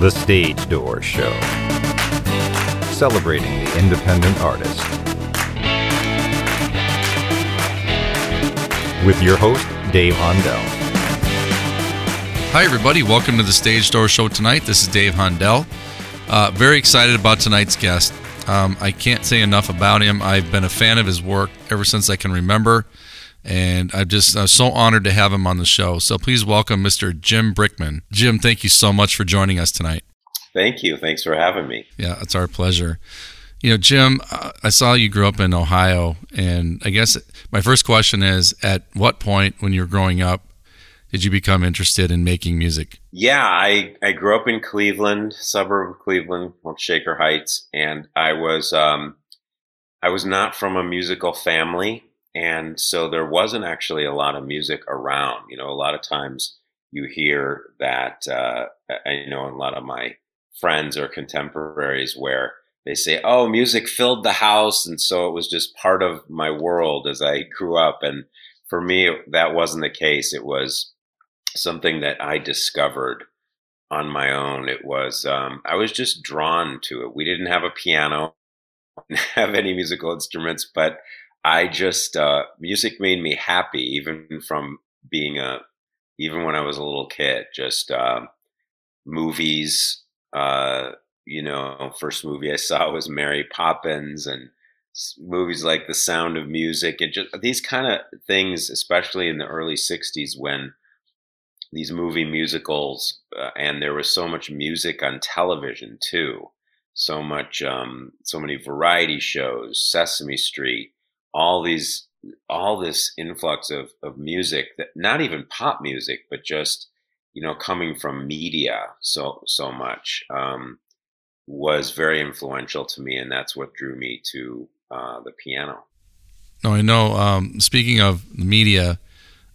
The Stage Door Show. Celebrating the independent artist. With your host, Dave Hondel. Hi, everybody. Welcome to the Stage Door Show tonight. This is Dave Hondel. Uh, very excited about tonight's guest. Um, I can't say enough about him. I've been a fan of his work ever since I can remember, and I'm just I'm so honored to have him on the show. So please welcome Mr. Jim Brickman. Jim, thank you so much for joining us tonight. Thank you. Thanks for having me. Yeah, it's our pleasure. You know, Jim, uh, I saw you grew up in Ohio, and I guess my first question is: At what point, when you were growing up, did you become interested in making music? Yeah, I, I grew up in Cleveland, suburb of Cleveland, called Shaker Heights, and I was um, I was not from a musical family, and so there wasn't actually a lot of music around. You know, a lot of times you hear that uh, I know a lot of my friends or contemporaries where they say, "Oh, music filled the house," and so it was just part of my world as I grew up. And for me, that wasn't the case. It was something that I discovered on my own. It was um, I was just drawn to it. We didn't have a piano, have any musical instruments, but I just uh, music made me happy, even from being a even when I was a little kid. Just uh, movies. Uh, you know, first movie I saw was Mary Poppins and movies like The Sound of Music and just these kind of things, especially in the early '60s when these movie musicals, uh, and there was so much music on television too. So much, um, so many variety shows, Sesame Street, all these, all this influx of of music that not even pop music, but just you know coming from media so so much um, was very influential to me, and that's what drew me to uh, the piano. No, I know. Um, speaking of media,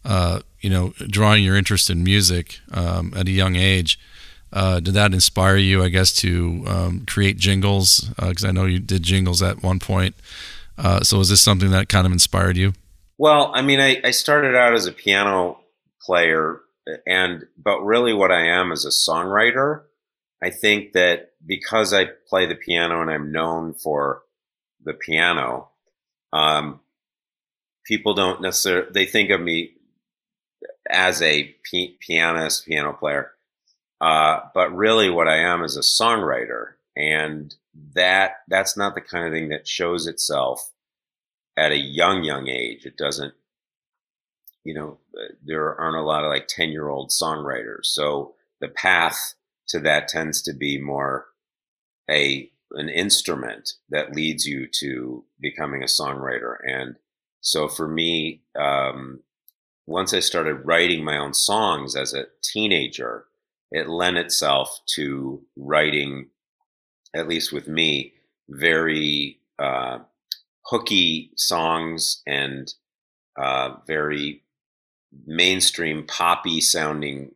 uh, you know, drawing your interest in music um, at a young age. Uh, did that inspire you, I guess, to um, create jingles? Because uh, I know you did jingles at one point. Uh, so, is this something that kind of inspired you? Well, I mean, I, I started out as a piano player, and but really, what I am is a songwriter. I think that because I play the piano and I'm known for the piano, um, people don't necessarily they think of me as a p- pianist, piano player. Uh, but really, what I am is a songwriter, and that that's not the kind of thing that shows itself at a young, young age. It doesn't, you know, there aren't a lot of like ten year old songwriters. So the path to that tends to be more a an instrument that leads you to becoming a songwriter. And so for me, um, once I started writing my own songs as a teenager, it lent itself to writing, at least with me, very uh, hooky songs and uh, very mainstream poppy sounding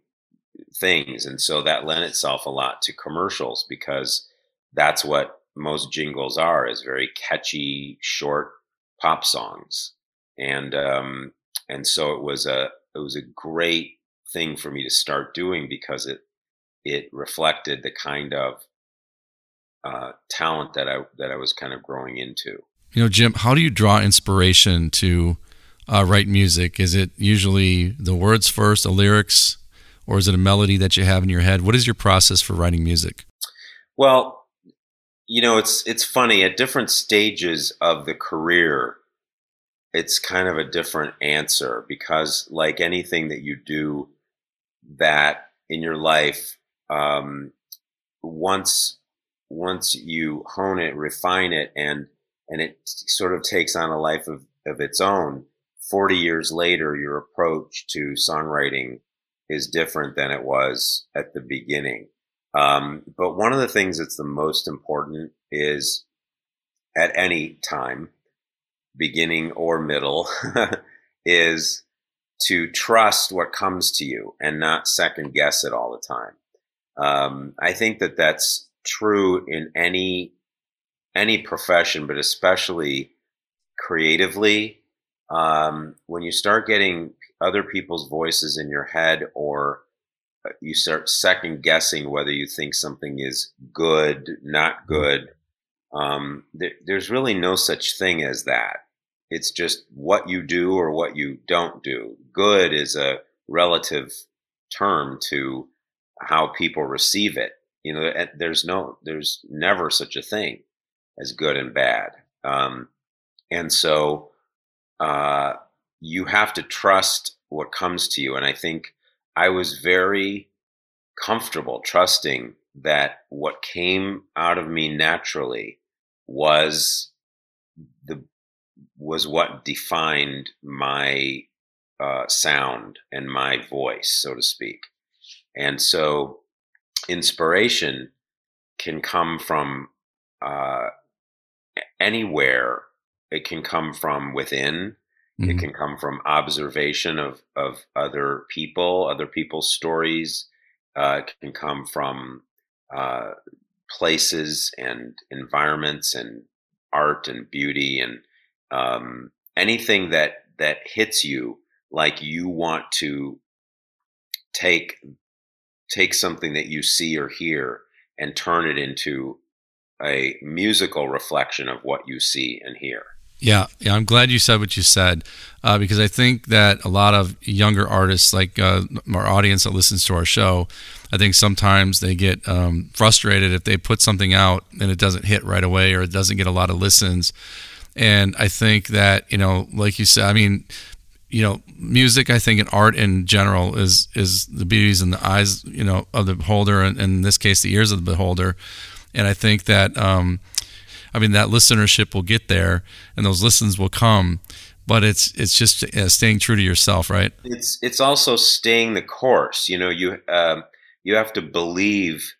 things. And so that lent itself a lot to commercials because that's what most jingles are is very catchy, short pop songs. And um, and so it was a it was a great thing for me to start doing because it it reflected the kind of uh, talent that I that I was kind of growing into. You know, Jim, how do you draw inspiration to uh, write music? Is it usually the words first, the lyrics, or is it a melody that you have in your head? What is your process for writing music? Well, you know, it's it's funny at different stages of the career it's kind of a different answer because like anything that you do that in your life um, once once you hone it refine it and and it sort of takes on a life of, of its own 40 years later your approach to songwriting is different than it was at the beginning um, but one of the things that's the most important is at any time beginning or middle, is to trust what comes to you and not second guess it all the time. Um, I think that that's true in any any profession, but especially creatively. Um, when you start getting other people's voices in your head or you start second guessing whether you think something is good, not good. Um, there, there's really no such thing as that. It's just what you do or what you don't do. Good is a relative term to how people receive it. You know, there's no, there's never such a thing as good and bad. Um, and so, uh, you have to trust what comes to you. And I think I was very comfortable trusting that what came out of me naturally was the was what defined my uh, sound and my voice, so to speak. And so, inspiration can come from uh, anywhere. It can come from within. Mm-hmm. It can come from observation of of other people, other people's stories. Uh, it can come from uh, places and environments and art and beauty and um, anything that that hits you like you want to take take something that you see or hear and turn it into a musical reflection of what you see and hear. Yeah, yeah, I'm glad you said what you said uh, because I think that a lot of younger artists, like uh, our audience that listens to our show, I think sometimes they get um, frustrated if they put something out and it doesn't hit right away or it doesn't get a lot of listens. And I think that you know, like you said, I mean, you know, music. I think and art in general is is the beauties in the eyes, you know, of the beholder, and, in this case, the ears of the beholder. And I think that. Um, I mean, that listenership will get there, and those listens will come. But it's it's just uh, staying true to yourself, right? It's it's also staying the course. You know, you uh, you have to believe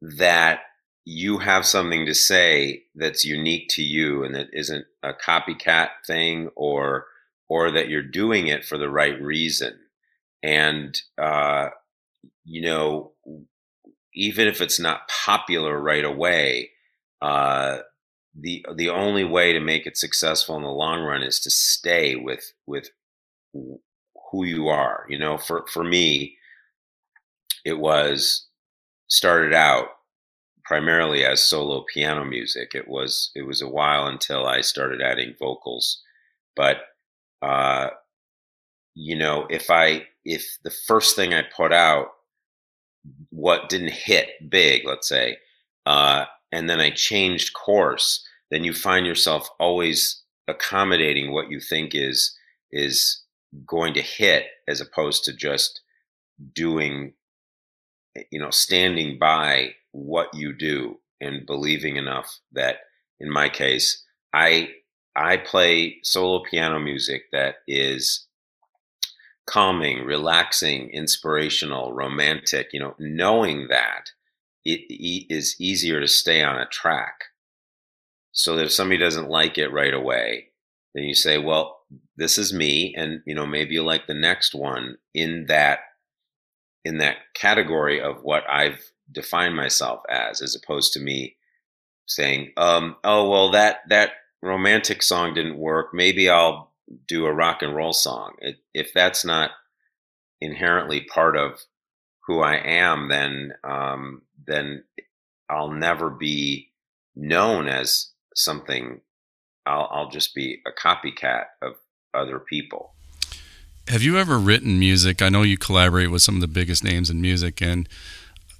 that you have something to say that's unique to you, and that isn't a copycat thing, or or that you're doing it for the right reason. And uh, you know, even if it's not popular right away, uh, the the only way to make it successful in the long run is to stay with with who you are. You know, for for me, it was started out primarily as solo piano music. It was it was a while until I started adding vocals, but uh, you know, if I if the first thing I put out what didn't hit big, let's say, uh, and then I changed course, then you find yourself always accommodating what you think is is going to hit as opposed to just doing you know standing by what you do and believing enough that in my case i i play solo piano music that is calming relaxing inspirational romantic you know knowing that it, it is easier to stay on a track so that if somebody doesn't like it right away, then you say, well, this is me. And, you know, maybe you like the next one in that, in that category of what I've defined myself as, as opposed to me saying, um, oh, well, that, that romantic song didn't work. Maybe I'll do a rock and roll song. It, if that's not inherently part of who I am, then, um, then I'll never be known as something I'll, I'll just be a copycat of other people. Have you ever written music? I know you collaborate with some of the biggest names in music, and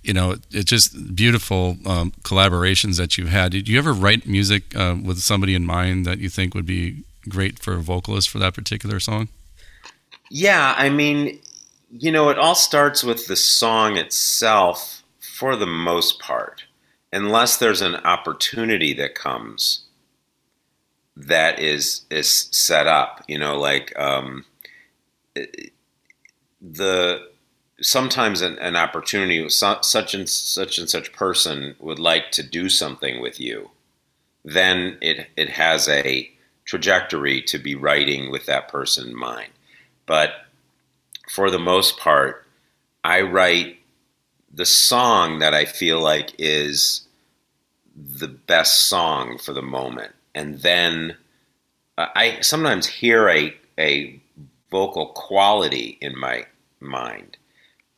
you know it's just beautiful um, collaborations that you've had. Did you ever write music uh, with somebody in mind that you think would be great for a vocalist for that particular song? Yeah, I mean, you know, it all starts with the song itself for the most part unless there's an opportunity that comes that is is set up you know like um, the sometimes an, an opportunity such and such and such person would like to do something with you then it it has a trajectory to be writing with that person in mind but for the most part i write the song that I feel like is the best song for the moment. And then uh, I sometimes hear a, a vocal quality in my mind,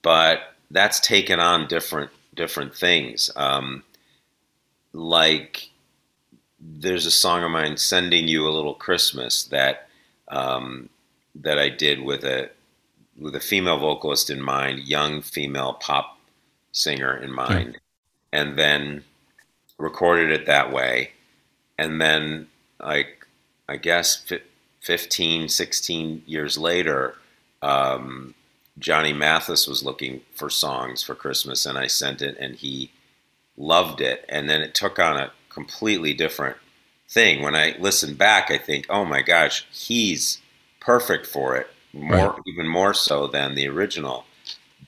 but that's taken on different different things. Um, like there's a song of mine, "Sending You a Little Christmas," that um, that I did with a with a female vocalist in mind, young female pop singer in mind, and then recorded it that way, and then like I guess 15, 16 years later. Um, Johnny Mathis was looking for songs for Christmas, and I sent it, and he loved it. And then it took on a completely different thing. When I listen back, I think, oh my gosh, he's perfect for it, more right. even more so than the original.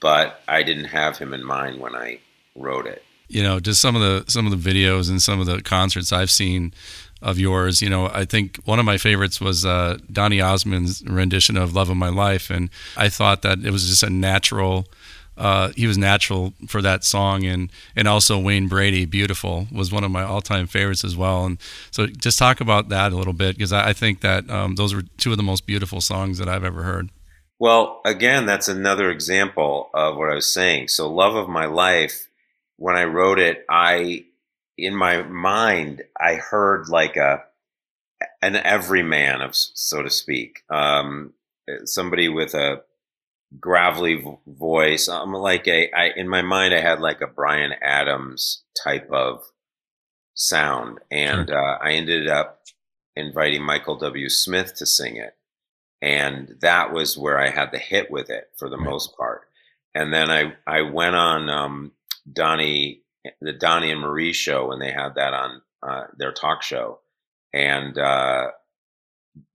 But I didn't have him in mind when I wrote it. You know, just some of the some of the videos and some of the concerts I've seen of yours. You know, I think one of my favorites was uh, Donny Osmond's rendition of "Love of My Life," and I thought that it was just a natural. Uh, he was natural for that song, and and also Wayne Brady, "Beautiful," was one of my all-time favorites as well. And so, just talk about that a little bit because I, I, think that um, those were two of the most beautiful songs that I've ever heard. Well, again, that's another example of what I was saying. So, "Love of My Life," when I wrote it, I in my mind, I heard like a an everyman of so to speak, um, somebody with a gravelly voice. I'm like a I, in my mind, I had like a Bryan Adams type of sound, and sure. uh, I ended up inviting Michael W. Smith to sing it, and that was where I had the hit with it for the right. most part. And then I I went on um, Donny the Donny and Marie show when they had that on uh, their talk show, and uh,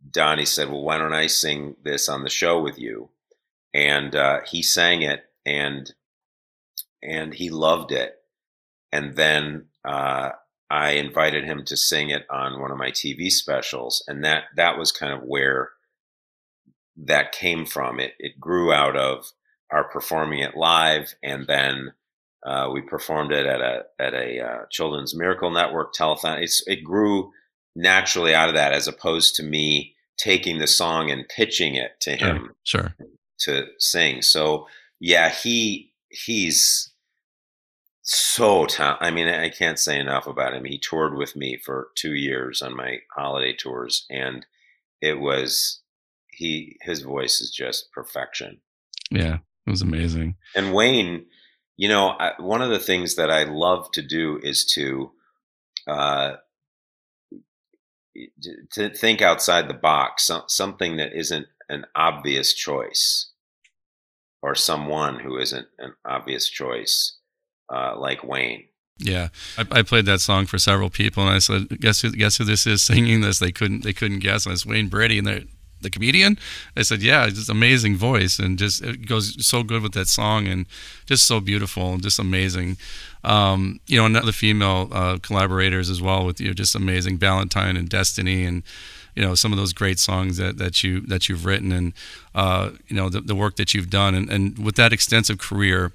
Donny said, "Well, why don't I sing this on the show with you?" And uh, he sang it, and and he loved it. And then uh, I invited him to sing it on one of my TV specials, and that that was kind of where that came from. It it grew out of our performing it live, and then uh, we performed it at a at a uh, Children's Miracle Network telethon. It's, it grew naturally out of that, as opposed to me taking the song and pitching it to him, sure, sure. to sing. So yeah, he he's so talented. I mean, I can't say enough about him. He toured with me for two years on my holiday tours, and it was he his voice is just perfection. Yeah, it was amazing. And Wayne you know, I, one of the things that I love to do is to uh, to think outside the box, something that isn't an obvious choice, or someone who isn't an obvious choice, uh, like Wayne. Yeah, I, I, played that song for several people, and I said, "Guess who? Guess who this is singing this?" They couldn't. They couldn't guess. And it's Wayne Brady, and they're the comedian? I said, yeah, just amazing voice and just it goes so good with that song and just so beautiful and just amazing. Um, you know, another female uh, collaborators as well with you, just amazing. Valentine and Destiny and you know some of those great songs that, that you that you've written and uh, you know the, the work that you've done and, and with that extensive career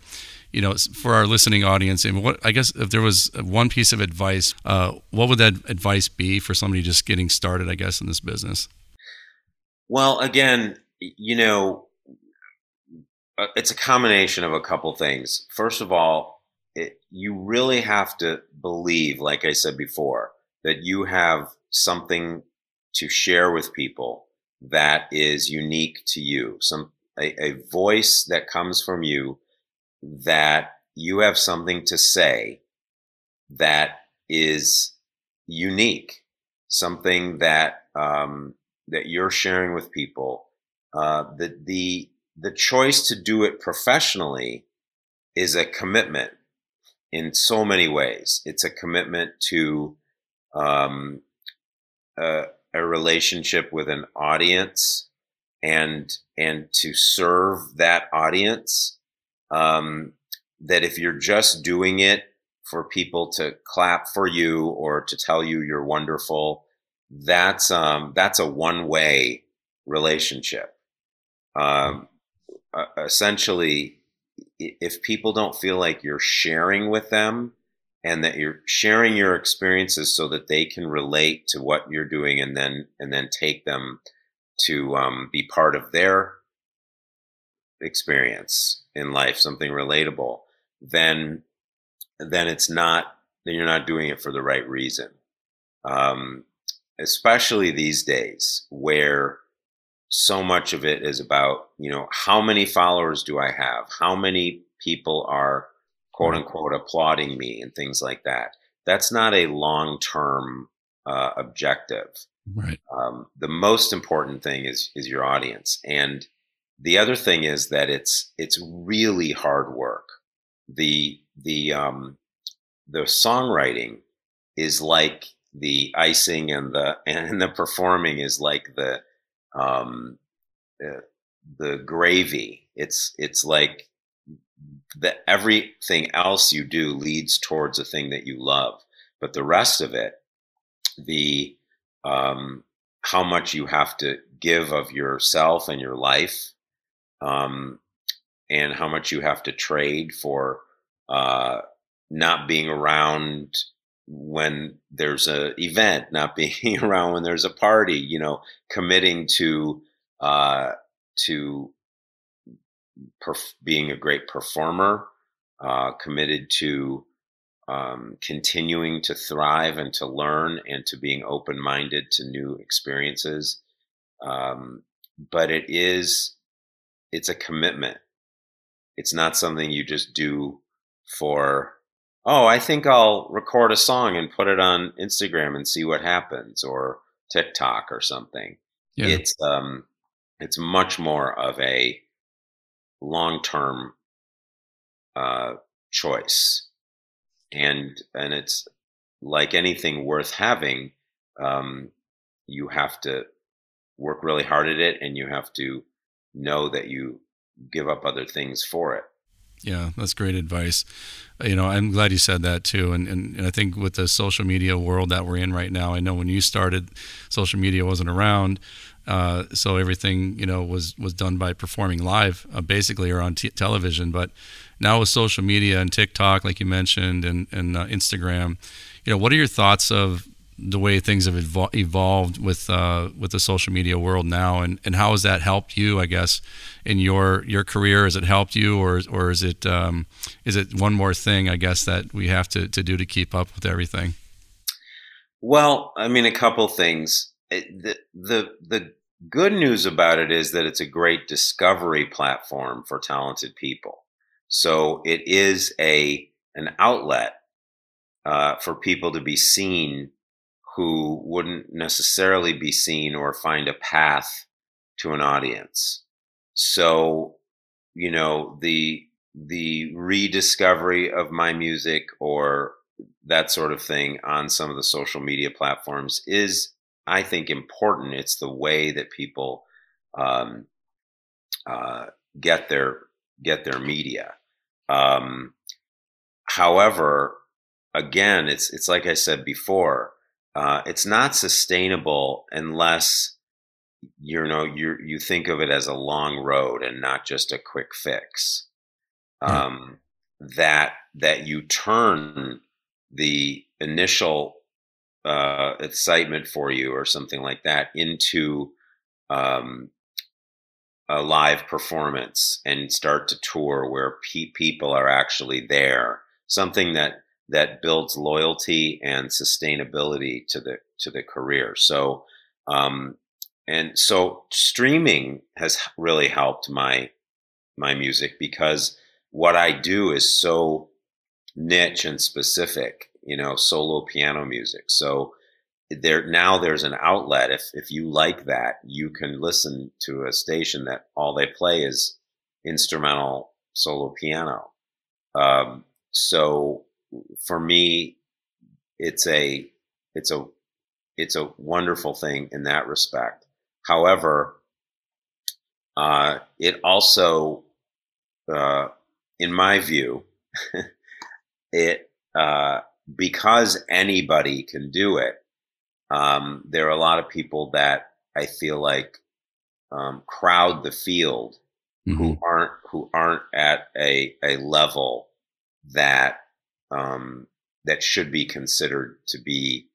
you know, for our listening audience, and what I guess if there was one piece of advice, uh, what would that advice be for somebody just getting started? I guess in this business. Well, again, you know, uh, it's a combination of a couple things. First of all, it, you really have to believe, like I said before, that you have something to share with people that is unique to you. Some a, a voice that comes from you that you have something to say that is unique, something that um, that you're sharing with people, uh, the the the choice to do it professionally is a commitment in so many ways. It's a commitment to um, a, a relationship with an audience and and to serve that audience. Um, that if you're just doing it for people to clap for you or to tell you you're wonderful that's um, that's a one way relationship. Um, essentially, if people don't feel like you're sharing with them and that you're sharing your experiences so that they can relate to what you're doing and then and then take them to um, be part of their experience in life, something relatable, then then it's not then you're not doing it for the right reason. Um, especially these days where so much of it is about you know how many followers do I have, how many people are quote unquote applauding me and things like that. That's not a long term uh, objective. Right. Um, the most important thing is is your audience, and the other thing is that it's it's really hard work. The the um, the songwriting is like the icing and the and the performing is like the um, uh, the gravy. It's it's like that everything else you do leads towards a thing that you love, but the rest of it, the um, how much you have to give of yourself and your life, um, and how much you have to trade for uh, not being around when there's a event, not being around when there's a party. You know, committing to uh, to perf- being a great performer, uh, committed to um, continuing to thrive and to learn and to being open minded to new experiences. Um, but it is, it's a commitment. It's not something you just do for, oh, I think I'll record a song and put it on Instagram and see what happens or TikTok or something. Yeah. It's, um, it's much more of a long term uh, choice and and it's like anything worth having um, you have to work really hard at it and you have to know that you give up other things for it yeah that's great advice you know i'm glad you said that too and, and, and i think with the social media world that we're in right now i know when you started social media wasn't around uh, so everything you know was was done by performing live, uh, basically, or on t- television. But now with social media and TikTok, like you mentioned, and and uh, Instagram, you know, what are your thoughts of the way things have evol- evolved with uh, with the social media world now, and, and how has that helped you? I guess in your your career, has it helped you, or or is it um, is it one more thing? I guess that we have to to do to keep up with everything. Well, I mean, a couple things the the the good news about it is that it's a great discovery platform for talented people. So it is a an outlet uh, for people to be seen who wouldn't necessarily be seen or find a path to an audience. So you know the the rediscovery of my music or that sort of thing on some of the social media platforms is I think important. It's the way that people um, uh, get their get their media. Um, however, again, it's it's like I said before. Uh, it's not sustainable unless you know you you think of it as a long road and not just a quick fix. Um, That that you turn the initial uh, excitement for you or something like that into um, a live performance and start to tour where pe- people are actually there. Something that that builds loyalty and sustainability to the to the career. So, um, and so streaming has really helped my my music because what I do is so niche and specific you know, solo piano music. So there now there's an outlet. If if you like that, you can listen to a station that all they play is instrumental solo piano. Um, so for me, it's a it's a it's a wonderful thing in that respect. However, uh, it also, uh, in my view, it uh, because anybody can do it, um, there are a lot of people that I feel like um, crowd the field mm-hmm. who aren't who aren't at a a level that um, that should be considered to be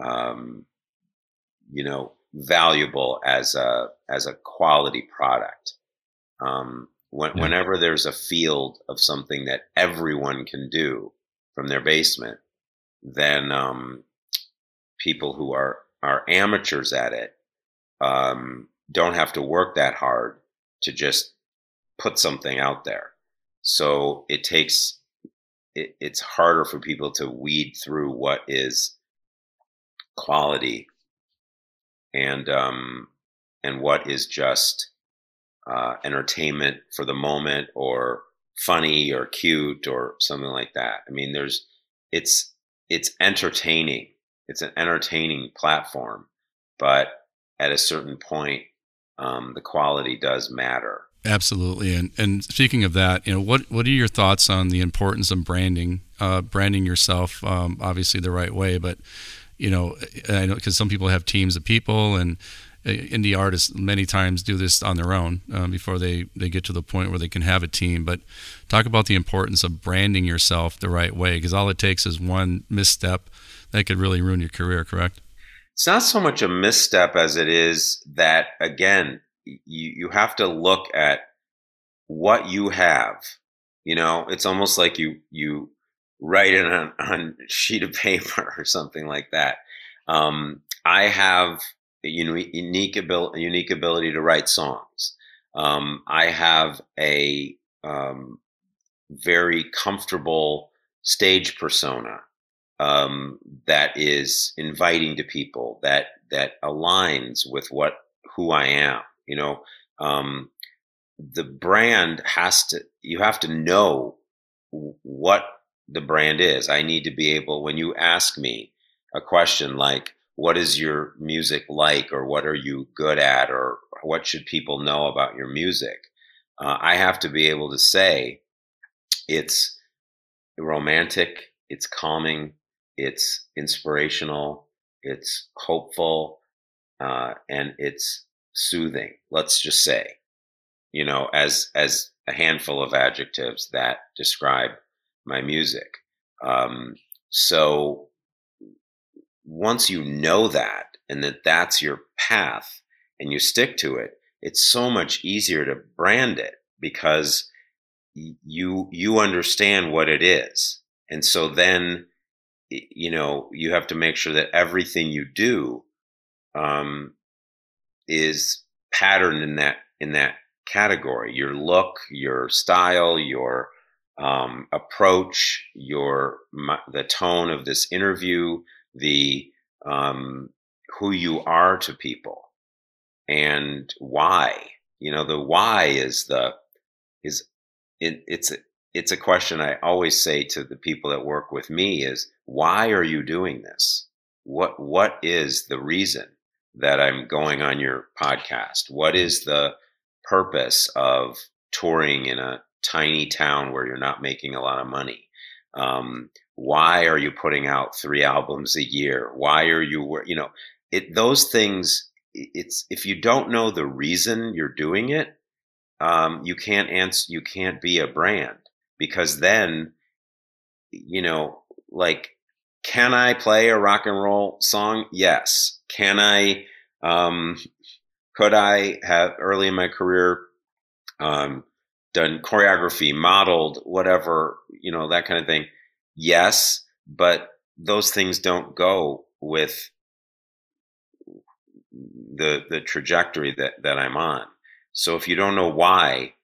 um, you know valuable as a as a quality product. Um, When, Yeah. Whenever there's a field of something that everyone can do from their basement, then um, people who are are amateurs at it um, don't have to work that hard to just put something out there. So it takes it, it's harder for people to weed through what is quality and um, and what is just uh, entertainment for the moment or funny or cute or something like that. I mean, there's it's it's entertaining. It's an entertaining platform, but at a certain point, um, the quality does matter. Absolutely. And and speaking of that, you know, what what are your thoughts on the importance of branding, uh, branding yourself, um, obviously the right way, but you know, I know because some people have teams of people and uh, indie artists many times do this on their own um, before they they get to the point where they can have a team. But talk about the importance of branding yourself the right way, because all it takes is one misstep that could really ruin your career. Correct? It's not so much a misstep as it is that again, you you have to look at what you have. You know, it's almost like you you write it on, on a sheet of paper or something like that. Um, I have a unique ability, unique ability to write songs. Um, I have a um, very comfortable stage persona um, that is inviting to people that that aligns with what who I am. You know, um, the brand has to. You have to know what the brand is. I need to be able when you ask me a question like what is your music like or what are you good at or what should people know about your music uh, i have to be able to say it's romantic it's calming it's inspirational it's hopeful uh, and it's soothing let's just say you know as as a handful of adjectives that describe my music. Um, so once you know that and that that's your path and you stick to it it's so much easier to brand it because you you understand what it is. And so then you know you have to make sure that everything you do um, is patterned in that in that category. Your look your style your um, approach your the tone of this interview the um, who you are to people and why. You know the why is the is it, it's it's a question i always say to the people that work with me is why are you doing this? What what is the reason that i'm going on your podcast. What is the purpose of touring in a tiny town where you're not making a lot of money? Um, why are you putting out three albums a year? Why are you you know it those things it's if you don't know the reason you're doing it um, you can't answer you can't be a brand because then you know like can i play a rock and roll song? Yes can i um, could i have early in my career um, done choreography modeled whatever you know that kind of thing yes, but those things don't go with the the trajectory that that I'm on. So if you don't know why,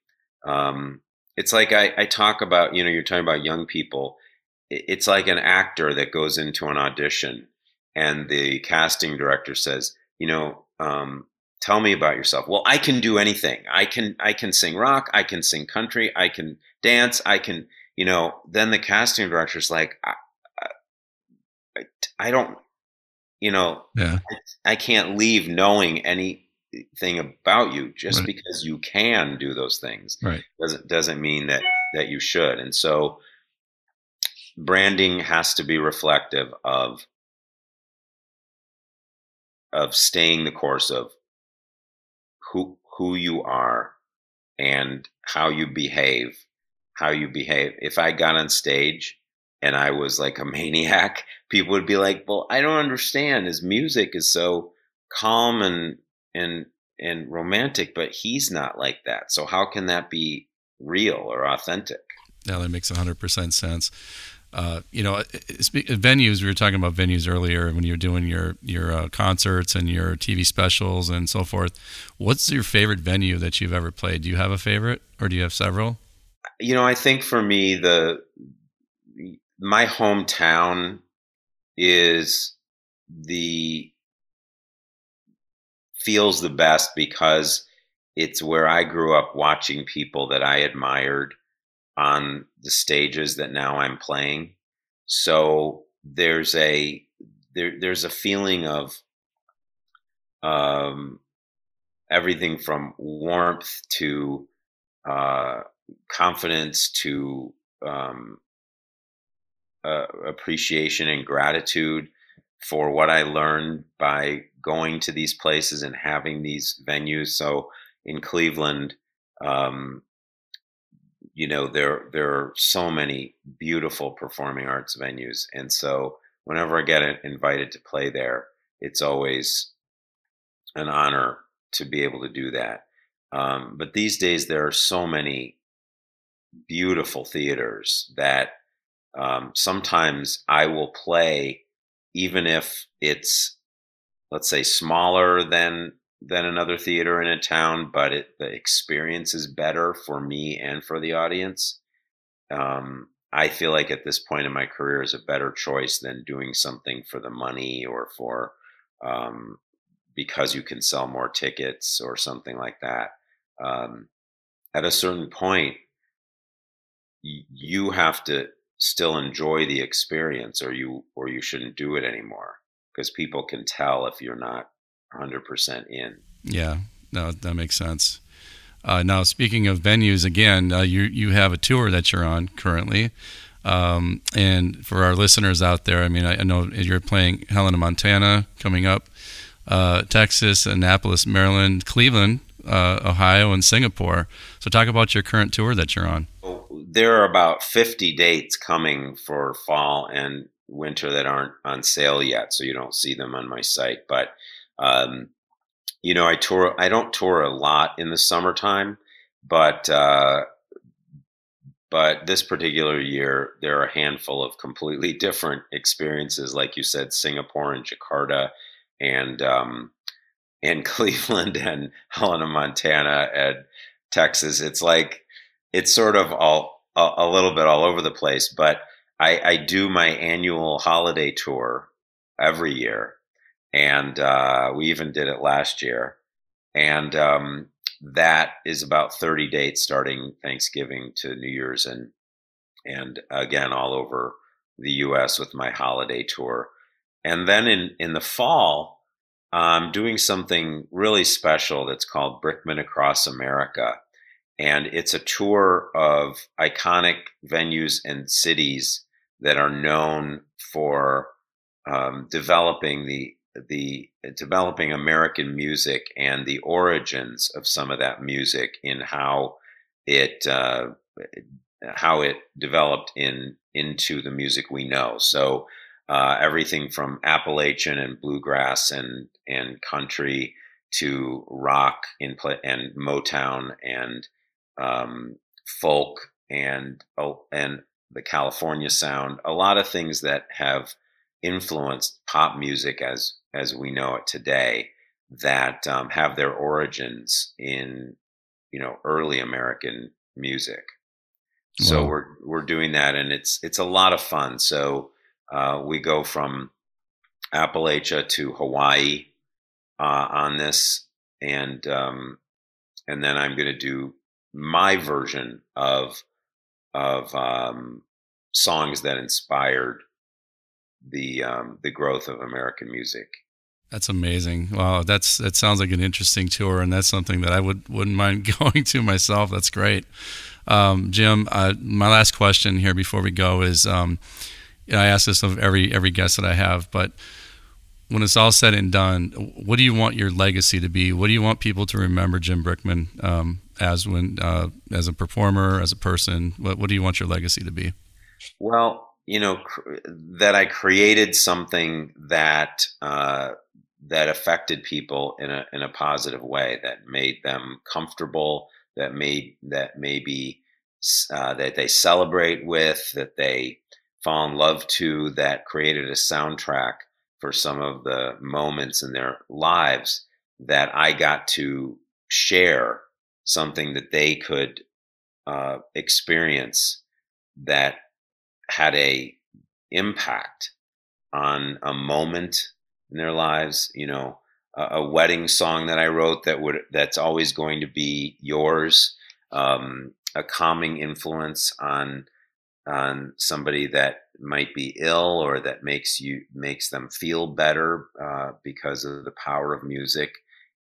um, it's like I, I talk about. You know, you're talking about young people. It's like an actor that goes into an audition, and the casting director says, you know. Um, tell me about yourself well i can do anything i can i can sing rock i can sing country i can dance i can you know, then the casting director's like, I, I, I don't, you know, yeah. I, I, can't leave knowing anything about you just right. because you can do those things. Right. Doesn't doesn't mean that that you should. And so, branding has to be reflective of of staying the course of who who you are and how you behave how you behave. If I got on stage and I was like a maniac, people would be like, "Well, I don't understand. His music is so calm and and and romantic, but he's not like that. So how can that be real or authentic. Yeah, that makes 100% sense. Uh, you know, venues. We were talking about venues earlier when you're doing your your uh, concerts and your TV specials and so forth. What's your favorite venue that you've ever played? Do you have a favorite, or do you have several? You know, I think for me, the my hometown is the feels the best because it's where I grew up watching people that I admired on the stages that now I'm playing. So there's a there, there's a feeling of um, everything from warmth to uh, confidence to um, uh, appreciation and gratitude for what I learned by going to these places and having these venues. So in Cleveland, um, you know, there there are so many beautiful performing arts venues, and so whenever I get invited to play there, it's always an honor to be able to do that. Um, but these days, there are so many beautiful theaters that um, sometimes I will play, even if it's, let's say, smaller than than another theater in a town, but it, the experience is better for me and for the audience. Um, I feel like at this point in my career is a better choice than doing something for the money or for um, because you can sell more tickets or something like that. Um, at a certain point, y- you have to still enjoy the experience, or you or you shouldn't do it anymore because people can tell if you're not 100% in. Yeah, no, that makes sense. Uh, now, speaking of venues, again, uh, you you have a tour that you're on currently, um, and for our listeners out there, I mean, I, I know you're playing Helena, Montana, coming up, uh, Texas, Annapolis, Maryland, Cleveland, uh, Ohio, and Singapore. So, talk about your current tour that you're on. There are about 50 dates coming for fall and winter that aren't on sale yet, so you don't see them on my site, but um, you know, I tour. I don't tour a lot in the summertime, but uh, but this particular year there are a handful of completely different experiences. Like you said, Singapore and Jakarta, and um, and Cleveland and Helena, Montana, and Texas. It's like it's sort of all a, a little bit all over the place, but I, I do my annual holiday tour every year and uh, we even did it last year. And um, that is about 30 dates starting Thanksgiving to New Year's, and and again all over the U.S. with my holiday tour. And then in in the fall, I'm doing something really special that's called Brickman Across America. And it's a tour of iconic venues and cities that are known for um, developing the the developing American music and the origins of some of that music in how it uh, how it developed in into the music we know. So uh, everything from Appalachian and bluegrass and and country to rock play, and Motown and um, folk and oh, and the California sound. A lot of things that have influenced pop music as as we know it today that um, have their origins in you know early American music. Wow. So we're we're doing that, and it's it's a lot of fun. So uh, we go from Appalachia to Hawaii uh, on this, and um, and then I'm going to do my version of of um, songs that inspired the um, the growth of American music. That's amazing. Wow, that's that sounds like an interesting tour, and that's something that I would wouldn't mind going to myself. That's great, um, Jim. Uh, my last question here before we go is, um, I ask this of every every guest that I have, but when it's all said and done, what do you want your legacy to be? What do you want people to remember Jim Brickman um, as when uh, as a performer, as a person? What, what do you want your legacy to be? Well, you know cr- that I created something that uh, that affected people in a in a positive way that made them comfortable that made that maybe uh, that they celebrate with, that they fall in love to, that created a soundtrack for some of the moments in their lives that I got to share something that they could uh, experience that had a impact on a moment in their lives. You know, a, a wedding song that I wrote that would that's always going to be yours. Um, a calming influence on on somebody that might be ill or that makes you makes them feel better uh, because of the power of music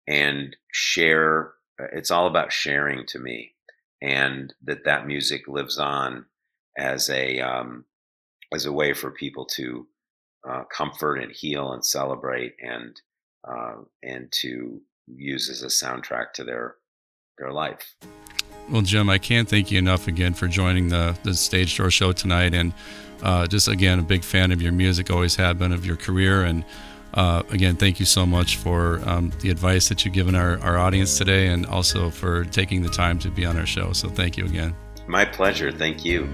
and share it's all about sharing to me and that that music lives on as a um, as a way for people to uh, comfort and heal and celebrate and uh, and to use as a soundtrack to their their life. Well, Jim, I can't thank you enough again for joining the the Stage Door Show tonight, and uh, just again a big fan of your music, always have been of your career, and uh, again, thank you so much for um, the advice that you've given our, our audience today, and also for taking the time to be on our show. So, thank you again. My pleasure. Thank you.